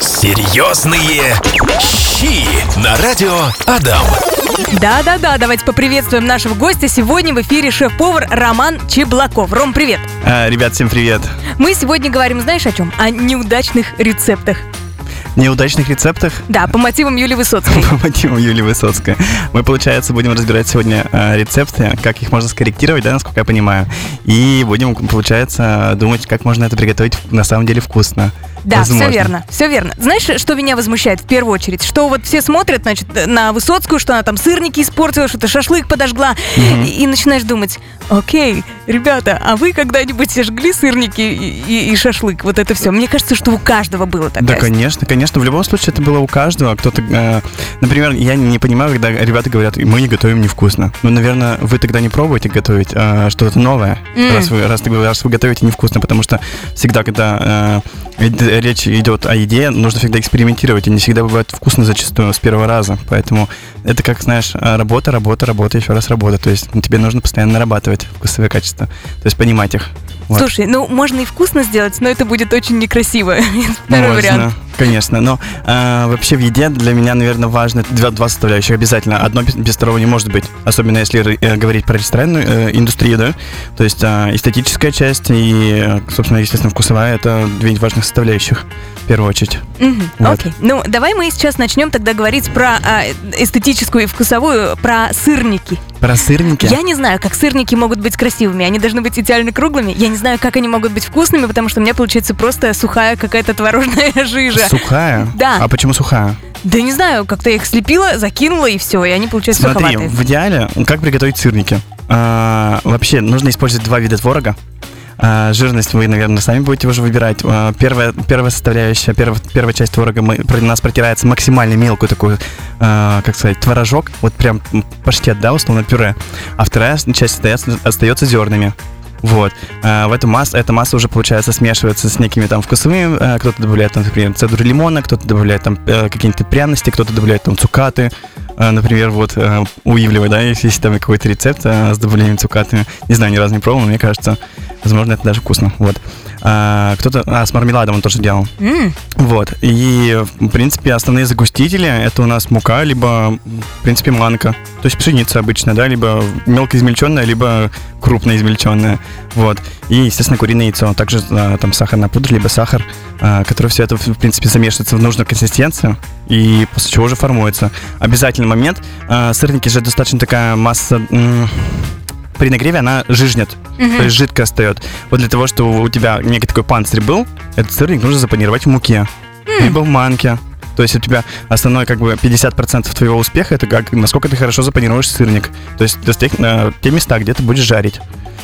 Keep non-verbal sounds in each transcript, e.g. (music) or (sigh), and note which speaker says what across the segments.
Speaker 1: Серьезные щи на радио Адам.
Speaker 2: Да-да-да, давайте поприветствуем нашего гостя. Сегодня в эфире шеф-повар Роман Чеблаков. Ром, привет.
Speaker 3: А, ребят, всем привет.
Speaker 2: Мы сегодня говорим, знаешь, о чем? О неудачных рецептах.
Speaker 3: Неудачных рецептах
Speaker 2: Да, по мотивам Юлии Высоцкой.
Speaker 3: по мотивам Юлии Высоцкой. Мы, получается, будем разбирать сегодня э, рецепты, как их можно скорректировать, да, насколько я понимаю. И будем, получается, думать, как можно это приготовить на самом деле вкусно.
Speaker 2: Да, все
Speaker 3: Возможно.
Speaker 2: верно, все верно. Знаешь, что меня возмущает в первую очередь? Что вот все смотрят, значит, на Высоцкую, что она там сырники испортила, что-то шашлык подожгла, и, и начинаешь думать, окей, ребята, а вы когда-нибудь жгли сырники и, и- и шашлык? Вот это все. Мне кажется, что у каждого было такая
Speaker 3: Да, конечно, конечно. В любом случае это было у каждого. Кто-то, э, например, я не понимаю, когда ребята говорят, мы не готовим невкусно. Ну, наверное, вы тогда не пробуете готовить э, что-то новое,
Speaker 2: М.
Speaker 3: раз, вы, раз, раз вы готовите невкусно, потому что всегда, когда э, речь идет о еде, нужно всегда экспериментировать, и не всегда бывает вкусно зачастую с первого раза. Поэтому это как, знаешь, э, работа, работа, работа, еще раз работа. То есть тебе нужно постоянно нарабатывать вкусовые качества, то есть понимать их. Вот.
Speaker 2: Слушай, ну можно и вкусно сделать, но это будет очень некрасиво. (laughs) Второй
Speaker 3: Можно,
Speaker 2: вариант.
Speaker 3: Конечно, но э, вообще в еде для меня, наверное, важно два, два составляющих обязательно. Одно без, без второго не может быть, особенно если э, говорить про ресторанную э, индустрию, да, то есть э, эстетическая часть и, э, собственно, естественно, вкусовая – это две важных составляющих в первую очередь.
Speaker 2: Мгм,
Speaker 3: Вот.
Speaker 2: Окей. Ну, давай мы сейчас начнем тогда говорить про а, эстетическую и вкусовую, про сырники.
Speaker 3: Про сырники.
Speaker 2: Я не знаю, как сырники могут быть красивыми. Они должны быть идеально круглыми. Я не знаю, как они могут быть вкусными, потому что у меня получается просто сухая какая-то творожная (laughs) жижа.
Speaker 3: Сухая?
Speaker 2: Да.
Speaker 3: А почему сухая?
Speaker 2: Да не знаю, как-то я их слепила, закинула и все, и они получаются
Speaker 3: Смотри,
Speaker 2: суховатые.
Speaker 3: в идеале, как приготовить сырники? А, вообще, нужно использовать два вида творога. А, жирность вы, наверное, сами будете уже выбирать. А, первая, первая составляющая, первая, первая часть творога мы, у нас протирается максимально мелкую такую, а, как сказать, творожок, вот прям паштет, да, условно пюре. А вторая часть остается, остается зернами. Вот. А, в эту массу, эта масса уже, получается, смешивается с некими там вкусовыми. а, кто-то добавляет, там, например, цедру лимона, кто-то добавляет там э, какие-то пряности, кто-то добавляет там цукаты. Например, вот э, у Ивлева, да, если есть там какой-то рецепт э, с добавлением цукаты. Не знаю, ни разу не пробовал, но мне кажется, возможно, это даже вкусно. Вот. А, кто-то, а, с мармеладом он тоже делал.
Speaker 2: М,
Speaker 3: Вот. И, в принципе, основные загустители это у нас мука, либо, в принципе, манка. То есть пшеница обычно, да, либо мелко измельченная, либо крупно измельченная. Вот. И, естественно, куриное яйцо. Также а, там сахарная пудра, либо сахар, а, который все это, в принципе, замешивается в нужную консистенцию, и после чего уже формуется. Обязательный момент. а, сырники же достаточно такая масса... м, при нагреве она жижнет,
Speaker 2: мгм.
Speaker 3: то есть жидко остает. Вот для того, чтобы у тебя некий такой панцирь был, этот сырник нужно запанировать в муке, либо в манке. То есть у тебя основной как бы 50% твоего успеха это как насколько ты хорошо запанируешь сырник. То есть тех, э, те места, где ты будешь жарить.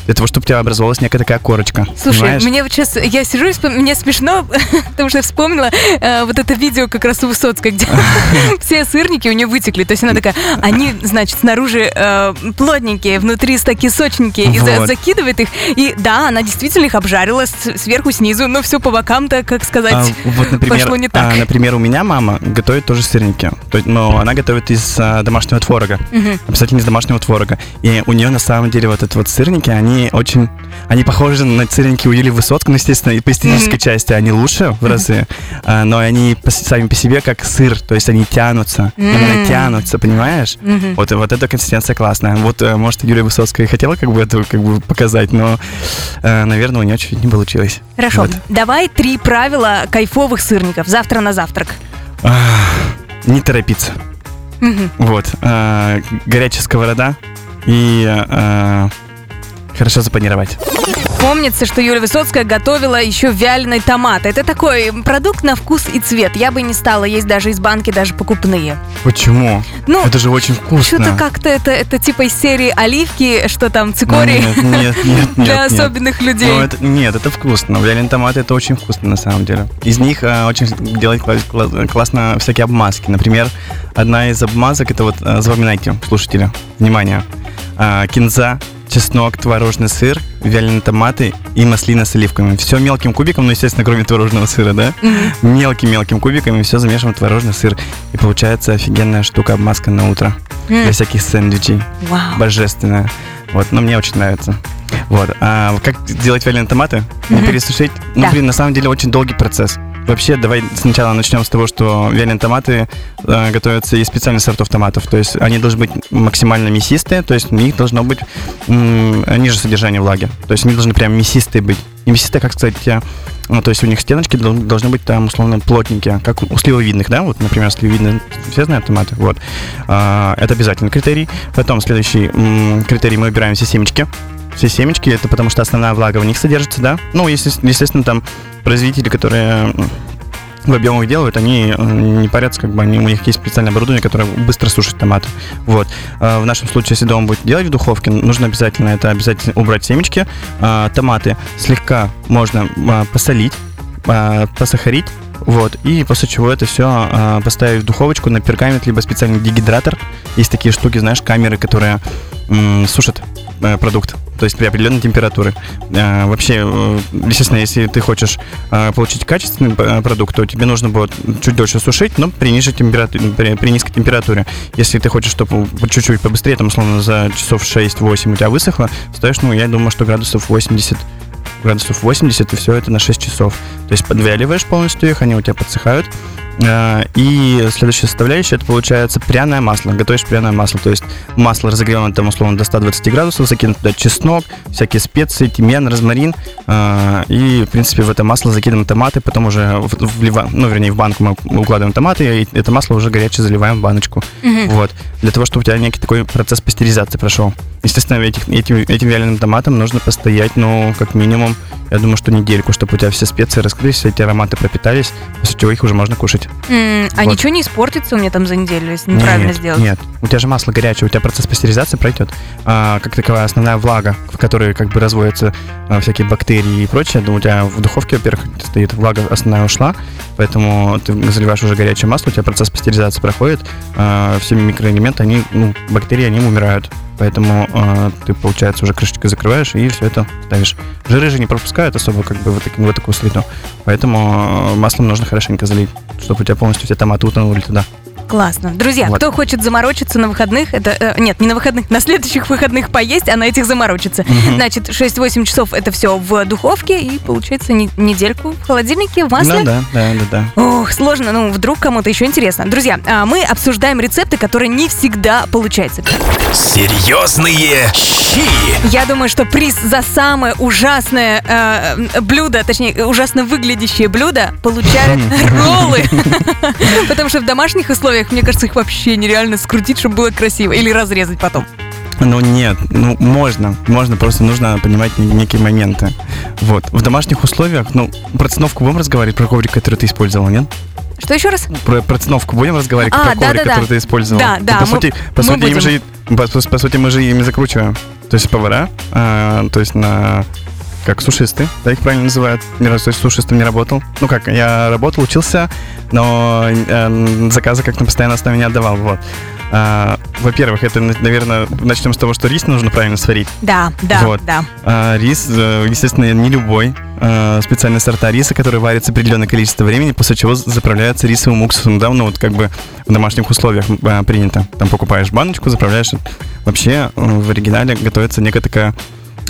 Speaker 3: Для того, чтобы у тебя образовалась некая такая корочка.
Speaker 2: Слушай,
Speaker 3: понимаешь?
Speaker 2: мне вот сейчас, я сижу и вспом- мне смешно, (laughs) потому что я вспомнила э, вот это видео как раз у Высоцкой, где (laughs) все сырники у нее вытекли. То есть она такая, они, значит, снаружи э, плотненькие, внутри такие сочненькие, и за-
Speaker 3: Вот.
Speaker 2: закидывает их. И да, она действительно их обжарила с- сверху, снизу, но все по бокам-то, как
Speaker 3: А,
Speaker 2: сказать,
Speaker 3: вот, например,
Speaker 2: пошло не так.
Speaker 3: а, например, у меня мама готовит тоже сырники. То есть, но она готовит из а, домашнего творога.
Speaker 2: Мгм.
Speaker 3: Обязательно из домашнего творога. И у нее на самом деле вот это вот сырники, они очень... Они похожи на сырники у Юлии Высоцкой, ну, естественно, и по эстетической
Speaker 2: Мгм.
Speaker 3: части они лучше в разы, а, но они по- сами по себе как сыр, то есть они тянутся, именно
Speaker 2: М.
Speaker 3: тянутся, понимаешь?
Speaker 2: Мгм.
Speaker 3: Вот, вот эта консистенция классная. Вот, э, может, Юлия Высоцкая и хотела как бы это как бы показать, но, э, наверное, у нее чуть-чуть не получилось.
Speaker 2: Хорошо,
Speaker 3: Вот.
Speaker 2: давай три правила кайфовых сырников завтра на завтрак.
Speaker 3: Не торопиться.
Speaker 2: Мгм.
Speaker 3: Вот. э, горячая сковорода и э, хорошо запанировать.
Speaker 2: Помнится, что Юлия Высоцкая готовила еще вяленый томат. Это такой продукт на вкус и цвет. Я бы не стала есть даже из банки, даже покупные.
Speaker 3: Почему?
Speaker 2: Ну,
Speaker 3: Это же очень вкусно.
Speaker 2: что-то как-то это, это типа из серии оливки, что там,
Speaker 3: Ну,
Speaker 2: цикорий
Speaker 3: Нет, нет, нет, (laughs) нет.
Speaker 2: для
Speaker 3: нет.
Speaker 2: особенных людей.
Speaker 3: Ну, это, нет, это вкусно. Вяленый томат это очень вкусно на самом деле. Из них э, очень делать кла- кла- классно всякие обмазки. Например, одна из обмазок это вот э, запоминайте, слушатели, внимание, А, кинза, чеснок, творожный сыр, вяленые томаты и маслина с оливками. Все мелким кубиком, ну, естественно, кроме творожного сыра, да? Мелким-мелким кубиками все замешиваем в творожный сыр. И получается офигенная штука обмазка на утро. Для всяких сэндвичей.
Speaker 2: Вау.
Speaker 3: Божественная. Вот, но мне очень нравится. Вот. А как делать вяленые томаты? Не пересушить? Ну,
Speaker 2: Да.
Speaker 3: блин, на самом деле очень долгий процесс. Вообще, давай сначала начнем с того, что вяленые томаты э, готовятся из специальных сортов томатов. То есть они должны быть максимально мясистые, то есть у них должно быть м, ниже содержания влаги. То есть они должны прям мясистые быть. И мясистые, как сказать, э, ну, то есть у них стеночки дол- должны быть там условно плотненькие, как у сливовидных, да, вот, например, сливовидные, все знают томаты, вот. А, это обязательный критерий. Потом следующий м, критерий мы выбираем все семечки. Все семечки, это потому что основная влага в них содержится, да. Ну, естественно, там производители, которые в объемах делают, они э, не парятся, как бы они, у них есть специальное оборудование, которое быстро сушит томаты. Вот. А В нашем случае, если дома будет делать в духовке, нужно обязательно это обязательно убрать семечки. А, Томаты слегка можно а, посолить, посахарить, вот, и после чего это все поставить в духовочку на пергамент, либо специальный дегидратор. Есть такие штуки, знаешь, камеры, которые м, сушат э, продукт, то есть при определенной температуре. Э, Вообще, э, естественно, если ты хочешь э, получить качественный продукт, то тебе нужно будет чуть дольше сушить, но при, низкой температуре, при, низкой температуре. Если ты хочешь, чтобы чуть-чуть побыстрее, там, условно, за часов 6-8 у тебя высохло, ставишь, ну, я думаю, что градусов 80 градусов 80, и все это на 6 часов. То есть подвяливаешь полностью их, они у тебя подсыхают. Э, И следующая составляющая, это получается пряное масло. Готовишь пряное масло, то есть масло разогревано там условно до 120 градусов, закинуть туда чеснок, всякие специи, тимьян, розмарин. э, И, в принципе, в это масло закидываем томаты, потом уже вливаем, ну, вернее, в банку мы укладываем томаты, и это масло уже горячее заливаем в баночку. Вот. Для того, чтобы у тебя некий такой процесс пастеризации прошел. Естественно, этих, этим, этим вяленым томатом нужно постоять, ну, как минимум, я думаю, что недельку, чтобы у тебя все специи раскрылись, все эти ароматы пропитались, после чего их уже можно кушать.
Speaker 2: М, А
Speaker 3: Вот.
Speaker 2: ничего не испортится у меня там за неделю, если неправильно
Speaker 3: нет,
Speaker 2: сделать?
Speaker 3: Нет, у тебя же масло горячее, у тебя процесс пастеризации пройдет. А, как таковая основная влага, в которой как бы разводятся а, всякие бактерии и прочее, ну, у тебя в духовке, во-первых, стоит влага основная ушла, поэтому ты заливаешь уже горячее масло, у тебя процесс пастеризации проходит, а, все микроэлементы, они, ну, бактерии, они умирают. Поэтому а, ты, получается, уже крышечкой закрываешь и все это ставишь. Жиры же не пропускают особо как бы в, таки- в такую среду. Поэтому а, маслом нужно хорошенько залить, чтобы у тебя полностью все томаты утонули туда.
Speaker 2: Классно. Друзья,
Speaker 3: Вот.
Speaker 2: кто хочет заморочиться на выходных, это э, нет, не на выходных, на следующих выходных поесть, а на этих заморочиться. Значит, 6-8 часов это все в духовке, и получается не- недельку в холодильнике, в масле.
Speaker 3: Ну да, да, да, да.
Speaker 2: Ох, сложно, ну вдруг кому-то еще интересно. Друзья, а мы обсуждаем рецепты, которые не всегда получаются.
Speaker 1: Серьезные щи.
Speaker 2: Я думаю, что приз за самое ужасное э, блюдо, точнее, ужасно выглядящее блюдо получают роллы. (laughs) Потому что в домашних условиях, мне кажется, их вообще нереально скрутить, чтобы было красиво. Или разрезать потом.
Speaker 3: Ну нет, ну можно, можно, просто нужно понимать не- некие моменты. Вот. В домашних условиях, ну, про циновку будем разговаривать, про коврик, который ты использовал, нет?
Speaker 2: Что еще раз?
Speaker 3: Про, про циновку будем разговаривать,
Speaker 2: А,
Speaker 3: про коврик,
Speaker 2: да-да-да.
Speaker 3: который ты использовал.
Speaker 2: Да, да,
Speaker 3: По
Speaker 2: мы-
Speaker 3: сути, по
Speaker 2: мы
Speaker 3: сути, им
Speaker 2: будем.
Speaker 3: же, по, по- сути, мы же ими закручиваем. То есть повара, а, то есть на как сушисты, да, их правильно называют. Ни разу то есть сушистом не работал. Ну как, я работал, учился, но э, заказы как на постоянной основе не отдавал. Вот. А, во-первых, это, наверное, начнем с того, что рис нужно правильно сварить.
Speaker 2: Да, да,
Speaker 3: Вот.
Speaker 2: да.
Speaker 3: А, рис, э, естественно, не любой. А, специальные сорта риса, которые варятся определенное количество времени, после чего заправляются рисовым уксусом. Да, ну вот как бы в домашних условиях а, принято. Там покупаешь баночку, заправляешь. Вообще э, в оригинале готовится некая такая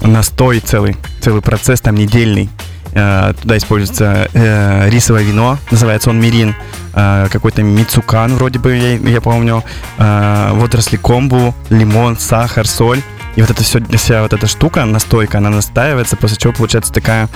Speaker 3: настой целый, целый процесс там недельный. Э, Туда используется э, рисовое вино, называется он мирин, э, какой-то мицукан вроде бы, я, я помню, водоросли комбу, лимон, сахар, соль. И вот это все, вся вот эта штука, настойка, она настаивается, после чего получается такая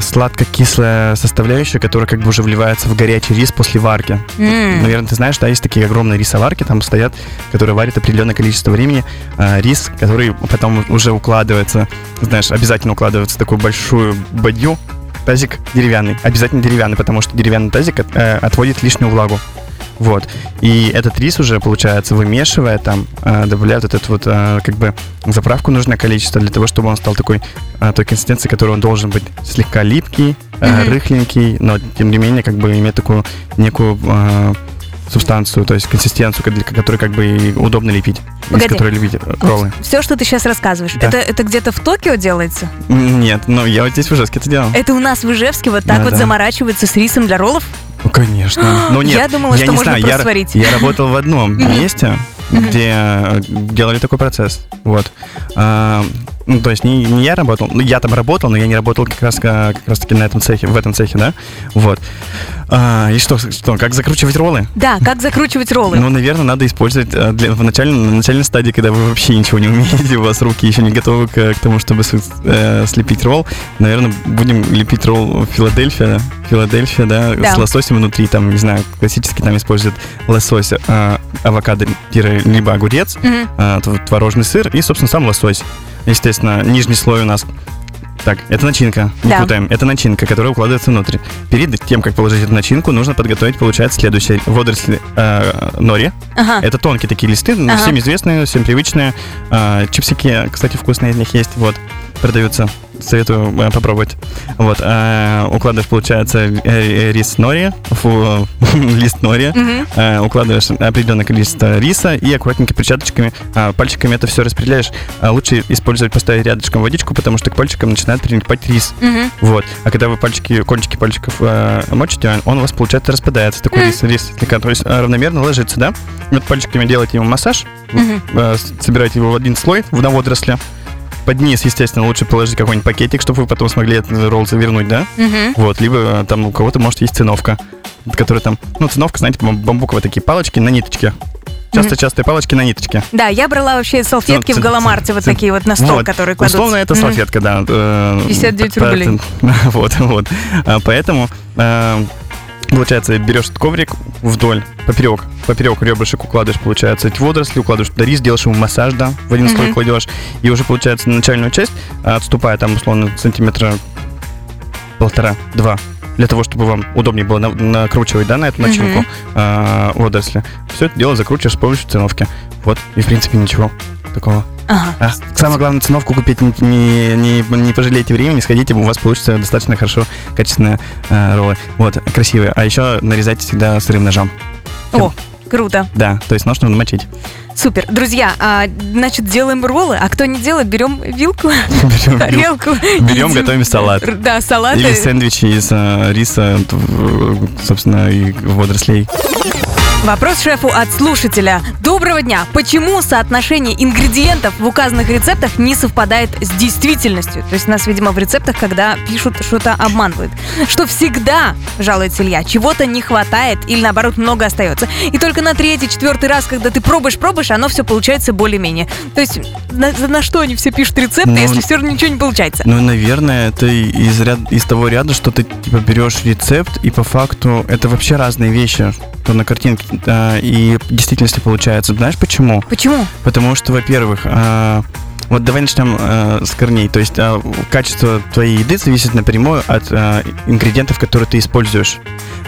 Speaker 3: сладко-кислая составляющая, которая как бы уже вливается в горячий рис после варки.
Speaker 2: М.
Speaker 3: Наверное, ты знаешь, да, есть такие огромные рисоварки, там стоят, которые варят определенное количество времени. а, рис, который потом уже укладывается, знаешь, обязательно укладывается в такую большую бадью, тазик деревянный. Обязательно деревянный, потому что деревянный тазик э, отводит лишнюю влагу. Вот. И этот рис уже, получается, вымешивая там, э, добавляют вот эту вот, э, как бы, заправку нужное количество для того, чтобы он стал такой, э, той консистенции, которой он должен быть слегка липкий,
Speaker 2: Мгм.
Speaker 3: рыхленький, но, тем не менее, как бы, иметь такую некую субстанцию, то есть консистенцию, для которой, как бы, удобно лепить,
Speaker 2: Погоди.
Speaker 3: из которой лепить роллы.
Speaker 2: Все, что ты сейчас рассказываешь,
Speaker 3: Да.
Speaker 2: это, это где-то в Токио делается?
Speaker 3: Нет, ну, я вот здесь в Ижевске это делал.
Speaker 2: Это у нас в Ижевске вот так
Speaker 3: Да,
Speaker 2: вот
Speaker 3: да.
Speaker 2: заморачиваются с рисом для роллов?
Speaker 3: Ну, конечно. (gasps) Ну, нет,
Speaker 2: Я думала, что
Speaker 3: не
Speaker 2: можно
Speaker 3: знаю, я,
Speaker 2: сварить.
Speaker 3: я работал в одном (laughs) месте, где э, делали такой процесс. Вот. А, ну, то есть не, не я работал, ну, я там работал, но я не работал как раз, как раз таки на этом цехе, в этом цехе, да, вот. А, и что, что, как закручивать роллы?
Speaker 2: Да, как закручивать роллы?
Speaker 3: Ну, наверное, надо использовать э, для, в начальной, на начальной стадии, когда вы вообще ничего не умеете, у вас руки еще не готовы к, к тому, чтобы с- э, слепить ролл. Наверное, будем лепить ролл Филадельфия, Филадельфия, да,
Speaker 2: Да.
Speaker 3: с лососем внутри, там, не знаю, классически там используют лосось, э, авокадо, либо огурец, э, тв- творожный сыр и, собственно, сам лосось. Естественно, нижний слой у нас так, это начинка, не
Speaker 2: Да.
Speaker 3: путаем. Это начинка, которая укладывается внутрь. Перед тем, как положить эту начинку, нужно подготовить, получается, следующее. Водоросли э, нори.
Speaker 2: Ага.
Speaker 3: Это тонкие такие листы,
Speaker 2: Ага.
Speaker 3: всем известные, всем привычные. А, чипсики, кстати, вкусные из них есть, вот, продаются. Советую э, попробовать. Вот, а, укладываешь, получается, э, рис нори, фу, (laughs) лист нори, э, укладываешь определенное количество риса и аккуратненько перчаточками, а, пальчиками это все распределяешь. А лучше использовать, поставить рядышком водичку, потому что к пальчикам начинает прилипать рис.
Speaker 2: Мгм.
Speaker 3: Вот. А когда вы пальчики, кончики пальчиков э, мочите, он у вас, получается, распадается. Такой
Speaker 2: Мгм.
Speaker 3: рис, рис слегка, то есть равномерно ложится, да? Вот пальчиками делаете ему массаж, с- собираете его в один слой, в на водоросле. Под низ, естественно, лучше положить какой-нибудь пакетик, чтобы вы потом смогли этот ролл завернуть, да?
Speaker 2: Мгм.
Speaker 3: Вот, либо э, там у кого-то, может, есть циновка, которая там, ну, циновка, знаете, бам- бамбуковые такие палочки на ниточке. Часто-частые палочки на ниточке.
Speaker 2: Да, я брала вообще салфетки
Speaker 3: Ну,
Speaker 2: в Галамарте, вот такие вот на стол,
Speaker 3: Вот.
Speaker 2: которые кладутся.
Speaker 3: Условно, это салфетка, да. э,
Speaker 2: 59
Speaker 3: по-
Speaker 2: рублей. (laughs)
Speaker 3: Вот, вот. А, Поэтому, э, получается, берешь этот коврик вдоль, поперек, поперек ребрышек укладываешь, получается, эти водоросли, укладываешь туда рис, делаешь ему массаж, да, в один слой кладешь, и уже, получается, начальную часть, а, отступая там, условно, сантиметра полтора-два, для того, чтобы вам удобнее было на- накручивать, да, на эту начинку а, водоросли. Все это дело закручиваешь с помощью циновки. Вот, и, в принципе, ничего такого.
Speaker 2: Ага.
Speaker 3: А, самое главное, циновку купить не, не, не, не пожалейте времени, сходите, у вас получится достаточно хорошо, качественные э, роллы. Вот, красивые. А еще нарезайте всегда сырым ножом.
Speaker 2: О, круто.
Speaker 3: Да, то есть нож нужно мочить.
Speaker 2: Супер. Друзья, а, значит, делаем роллы, а кто не делает, берем вилку, (laughs)
Speaker 3: Берем,
Speaker 2: тарелку.
Speaker 3: берем, готовим салат.
Speaker 2: Да, салаты.
Speaker 3: Или сэндвичи из э, риса, собственно, и водорослей.
Speaker 2: Вопрос шефу от слушателя. Доброго дня. Почему соотношение ингредиентов в указанных рецептах не совпадает с действительностью? То есть нас, видимо, в рецептах, когда пишут, что-то обманывают. Что всегда, жалуется Илья, чего-то не хватает или наоборот много остается. И только на третий, четвертый раз, когда ты пробуешь, пробуешь, оно все получается более-менее. То есть на, на что они все пишут рецепты,
Speaker 3: Ну,
Speaker 2: если все равно ничего не получается?
Speaker 3: Ну, наверное, это из, ряд, из того ряда, что ты типа берешь рецепт, и по факту это вообще разные вещи, что на картинке э, и в действительности получается. Знаешь почему?
Speaker 2: Почему?
Speaker 3: Потому что, во-первых, а, вот давай начнем а, с корней. То есть а, качество твоей еды зависит напрямую от а, ингредиентов, которые ты используешь.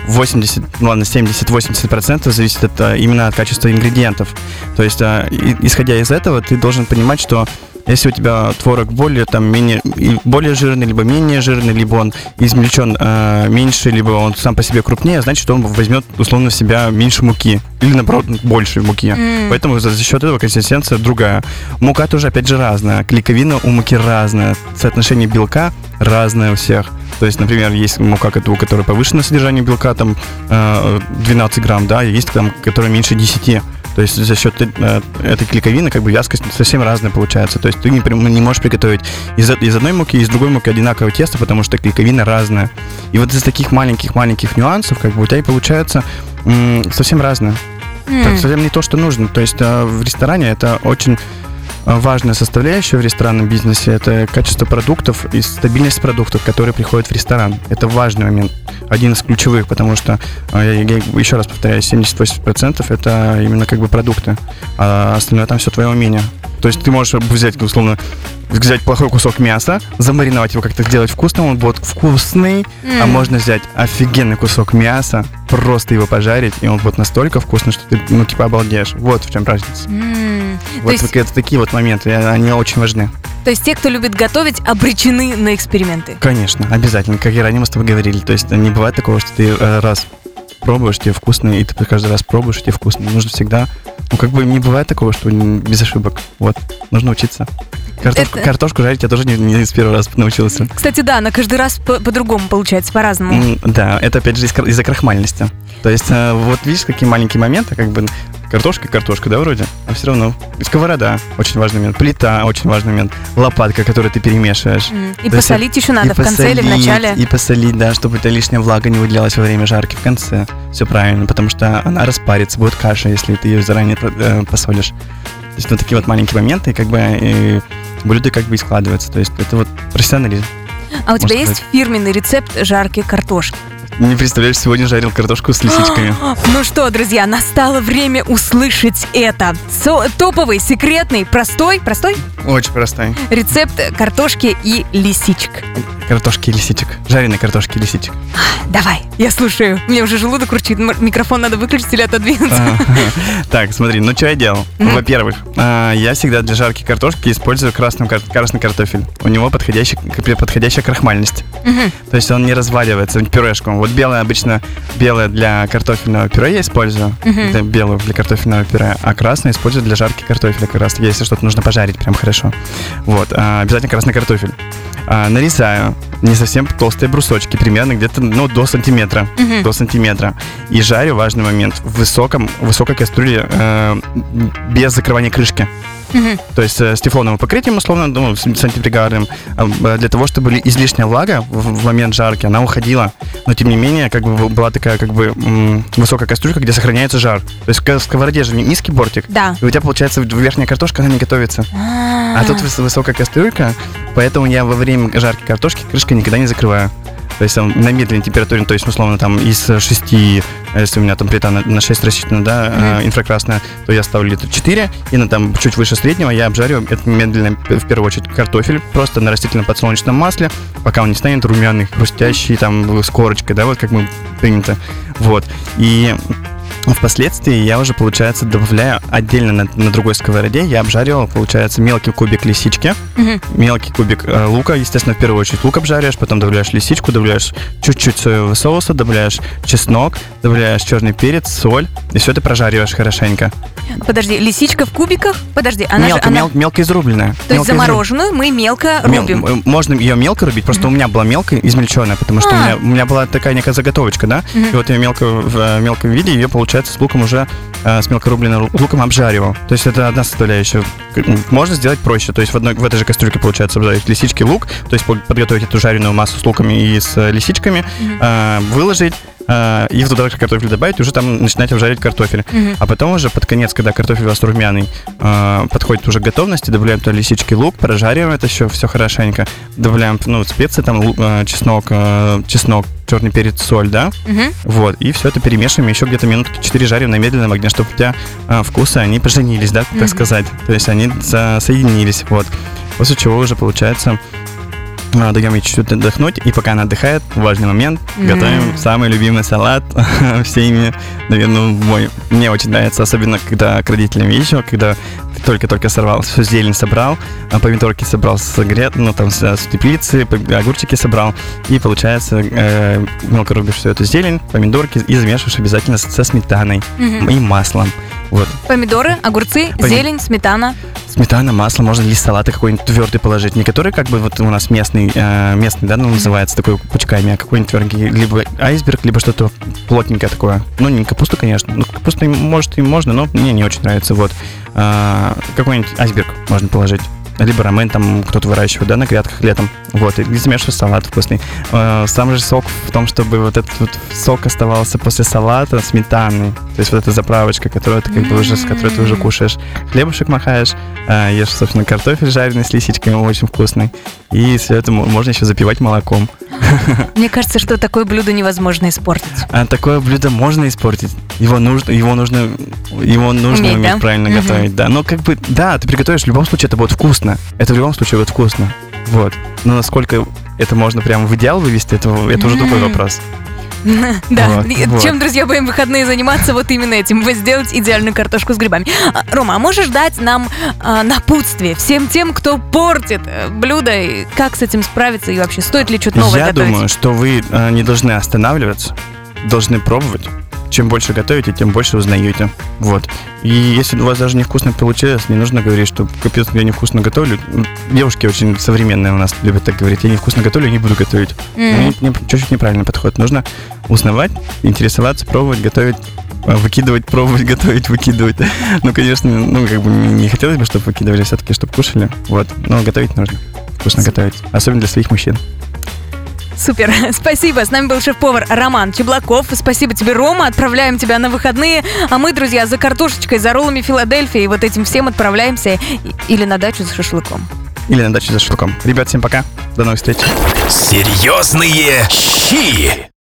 Speaker 3: 80, ну ладно, 70-80% зависит от, именно от качества ингредиентов. То есть, и- исходя из этого, ты должен понимать, что если у тебя творог более, там, менее, более жирный, либо менее жирный, либо он измельчен а, меньше, либо он сам по себе крупнее, значит, он возьмет, условно, в себя меньше муки. Или, наоборот, больше муки.
Speaker 2: М.
Speaker 3: Поэтому за, за счет этого консистенция другая. Мука тоже, опять же, разная. Клейковина у муки разная. Соотношение белка разное у всех. То есть, например, есть мука, у которой повышенное содержание белка, там э, 12 грамм, да, и есть там, которая меньше 10. То есть за счет э, этой клейковины как бы вязкость совсем разная получается. То есть ты не, не можешь приготовить из, из одной муки и из другой муки одинаковое тесто, потому что клейковина разная. И вот из таких маленьких-маленьких нюансов как бы у тебя и получается совсем разное.
Speaker 2: М.
Speaker 3: Так, совсем не то, что нужно. То есть э, в ресторане это очень важная составляющая в ресторанном бизнесе. Это качество продуктов и стабильность продуктов, которые приходят в ресторан. Это важный момент. Один из ключевых, потому что, э, я, я еще раз повторяю, 70-80% это именно как бы продукты. А остальное там все твое умение. То есть ты можешь взять, условно, взять плохой кусок мяса, замариновать его как-то сделать вкусным, он будет вкусный, а
Speaker 2: М.
Speaker 3: можно взять офигенный кусок мяса, просто его пожарить, и он будет настолько вкусный, что ты, ну, типа, обалдеешь. Вот в чем разница.
Speaker 2: То
Speaker 3: Вот
Speaker 2: есть-
Speaker 3: это такие вот моменты, они очень важны.
Speaker 2: То есть те, кто любит готовить, обречены на эксперименты.
Speaker 3: Конечно, обязательно, как и ранее мы с тобой говорили. То есть не бывает такого, что ты э, раз пробуешь, тебе вкусно, и ты каждый раз пробуешь, и тебе вкусно. Нужно всегда... Ну, как бы не бывает такого, что без ошибок. Вот, нужно учиться. Картошку,
Speaker 2: Это-
Speaker 3: картошку жарить я тоже не, не с первого раза научился.
Speaker 2: Кстати, да, на каждый раз по- по-другому получается, по-разному.
Speaker 3: М, Да, это опять же из из-за крахмальности. То есть, э, вот видишь, какие маленькие моменты, как бы картошка, картошка, да, вроде? А все равно. Сковорода, очень важный момент. Плита, очень важный момент. Лопатка, которую ты перемешиваешь.
Speaker 2: М, И
Speaker 3: То есть
Speaker 2: посолить еще надо в конце или в
Speaker 3: посолить,
Speaker 2: начале.
Speaker 3: И посолить, да, чтобы эта лишняя влага не выделялась во время жарки в конце. Все правильно, потому что она распарится, будет каша, если ты ее заранее э, посолишь. То есть вот такие вот маленькие моменты, и как бы и блюдо как бы и складывается. То есть это вот профессионализм.
Speaker 2: А у тебя
Speaker 3: можно
Speaker 2: есть
Speaker 3: сказать.
Speaker 2: фирменный рецепт жарки картошки?
Speaker 3: Не представляешь, сегодня жарил картошку с лисичками. (gasps)
Speaker 2: Ну что, друзья, настало время услышать это. Со- топовый, секретный, простой, простой
Speaker 3: Очень простой.
Speaker 2: рецепт картошки и лисичек.
Speaker 3: Картошки и лисичек. Жареные картошки и лисичек.
Speaker 2: Давай, я слушаю. Мне уже желудок урчит. М- Микрофон надо выключить или отодвинуться.
Speaker 3: А, (laughs) Так, смотри, ну что я делал? Во-первых, а, я всегда для жарки картошки использую красный, кар- красный картофель. У него подходящая крахмальность. То есть он не разваливается пюрешку. Вот белое обычно, белое для картофельного пюре я использую.
Speaker 2: Мгм.
Speaker 3: для- белую для картофельного пюре, а красный использую для жарки картофеля как раз. Если что-то нужно пожарить прям хорошо. Вот, а, обязательно красный картофель. А, нарезаю не совсем толстые брусочки, примерно где-то ну, до сантиметра.
Speaker 2: Мгм.
Speaker 3: До сантиметра. И жарю, важный момент, в высоком, высокой кастрюле э, без закрывания крышки.
Speaker 2: Мгм.
Speaker 3: То есть э, с тефлоновым покрытием, условно, ну, с- сантипригарным, э, для того, чтобы ли- излишняя влага в, момент жарки, она уходила. Но, тем не менее, как бы была такая, как бы, высокая кастрюлька, где сохраняется жар. То есть в сковороде же ни- низкий бортик,
Speaker 2: Да.
Speaker 3: и у тебя, получается, верхняя картошка, она не готовится. А тут выс- высокая кастрюлька, поэтому я во время жарки картошки крышкой никогда не закрываю. То есть там на медленной температуре, то есть, условно, там из 6, если у меня там плита на, на 6 рассчитана, да, э, инфракрасная, то я ставлю литр 4, и на там чуть выше среднего я обжариваю это медленно, в первую очередь, картофель, просто на растительном подсолнечном масле, пока он не станет румяный, хрустящий, там, с корочкой, да, вот как мы принято. Вот. И Впоследствии я уже, получается, добавляю отдельно на, на другой сковороде. Я обжаривал, получается, мелкий кубик лисички,
Speaker 2: Мгм.
Speaker 3: мелкий кубик э, лука. Естественно, в первую очередь лук обжариваешь, потом добавляешь лисичку, добавляешь чуть-чуть соевого соуса, добавляешь чеснок, добавляешь черный перец, соль. И все это прожариваешь хорошенько.
Speaker 2: Подожди, лисичка в кубиках? Подожди, она
Speaker 3: мелко,
Speaker 2: же... Она...
Speaker 3: мел- мелко изрубленная.
Speaker 2: То есть замороженную мы мелко
Speaker 3: Мел-
Speaker 2: рубим.
Speaker 3: м- можно ее мелко рубить, просто у меня была мелко измельченная, потому что у,
Speaker 2: А.
Speaker 3: меня, у меня была такая некая заготовочка, да,
Speaker 2: Мгм.
Speaker 3: и вот я мелко в э, мелком виде ее, получается, с луком уже, э, с мелко рубленным лу- луком обжаривал. То есть это одна составляющая. Можно сделать проще, то есть в, одной, в этой же кастрюльке, получается, обжарить лисички, лук, то есть по- подготовить эту жареную массу с луками и с э, лисичками, э, выложить, э, и туда же картофель добавить, уже там начинать обжаривать картофель.
Speaker 2: Мгм.
Speaker 3: А потом уже под конец, когда картофель у вас румяный, э, подходит уже к готовности, добавляем туда лисички, лук, прожариваем это еще все хорошенько, добавляем ну, специи, там лу- э, чеснок, э, чеснок, черный перец, соль, да,
Speaker 2: Мгм.
Speaker 3: вот, и все это перемешиваем, еще где-то минутки 4 жарим на медленном огне, чтобы у тебя э, вкусы, они поженились, да, так
Speaker 2: Мгм.
Speaker 3: сказать, то есть они со- соединились, вот, после чего уже получается а, даем ей чуть-чуть отдохнуть, и пока она отдыхает, важный момент,
Speaker 2: М.
Speaker 3: готовим самый любимый салат (laughs) всеми, наверное, мой. Мне очень нравится, особенно когда к родителям езжу, когда только-только сорвал, всю зелень собрал, а помидорки собрал с грет, ну, там, с, с теплицы, пом- огурчики собрал, и, получается, э, мелко рубишь всю эту зелень, помидорки, и замешиваешь обязательно со сметаной
Speaker 2: Мгм.
Speaker 3: и маслом. Вот.
Speaker 2: Помидоры, огурцы,
Speaker 3: Поми-
Speaker 2: зелень, сметана.
Speaker 3: Сметана, масло, можно лист салата какой-нибудь твердый положить. Не который как бы вот у нас местный, э, местный, да, ну, называется такой пучками, а какой-нибудь твердый, либо айсберг, либо что-то плотненькое такое. Ну, не капусту, конечно. Ну, капусту, им, может, и можно, но мне не очень нравится. Вот. А, какой-нибудь айсберг можно положить. Либо рамен там кто-то выращивает, да, на грядках летом. Вот, и замешиваешь салат вкусный. А, Сам же сок в том, чтобы вот этот вот сок оставался после салата сметанный. То есть вот эта заправочка, которую ты как бы уже, с которой ты уже кушаешь. Хлебушек махаешь, а, ешь, собственно, картофель жареный с лисичками, очень вкусный. И все это мо- можно еще запивать молоком. (laughs)
Speaker 2: Мне кажется, что такое блюдо невозможно испортить.
Speaker 3: А такое блюдо можно испортить. Его нужно, его нужно, его нужно
Speaker 2: Уметь,
Speaker 3: уметь
Speaker 2: да?
Speaker 3: правильно
Speaker 2: Мгм.
Speaker 3: готовить, да. Но как бы, да, ты приготовишь, в любом случае это будет вкусно. Это в любом случае будет вкусно. Вот. Но насколько это можно прям в идеал вывести, это, это уже другой вопрос. (laughs)
Speaker 2: Да,
Speaker 3: Вот,
Speaker 2: и
Speaker 3: вот.
Speaker 2: чем, друзья, будем выходные заниматься вот именно этим, сделать идеальную картошку с грибами. А, Рома, а можешь дать нам а, напутствие всем тем, кто портит э, блюдо, и как с этим справиться, и вообще стоит ли что-то новое
Speaker 3: Я
Speaker 2: готовить?
Speaker 3: думаю, что вы э, не должны останавливаться, должны пробовать. Чем больше готовите, тем больше узнаете. Вот. И если у вас даже невкусно получилось, не нужно говорить, что капец, я невкусно готовлю. Девушки очень современные у нас любят так говорить. Я невкусно готовлю, не буду готовить.
Speaker 2: М.
Speaker 3: Ну, не- чуть-чуть неправильный подход. Нужно узнавать, интересоваться, пробовать, готовить а, выкидывать, пробовать, (laughs) готовить, выкидывать. Ну, конечно, ну, как бы не хотелось бы, чтобы выкидывали все-таки, чтобы кушали. Вот, но готовить нужно. Вкусно готовить. Особенно для своих мужчин.
Speaker 2: Супер, (laughs) спасибо. С нами был шеф-повар Роман Чеблаков. Спасибо тебе, Рома. Отправляем тебя на выходные. А мы, друзья, за картошечкой, за роллами Филадельфии и вот этим всем отправляемся или на дачу за шашлыком.
Speaker 3: Или на даче за шашлыком. Ребят, всем пока. До новых встреч.
Speaker 1: Серьезные щи.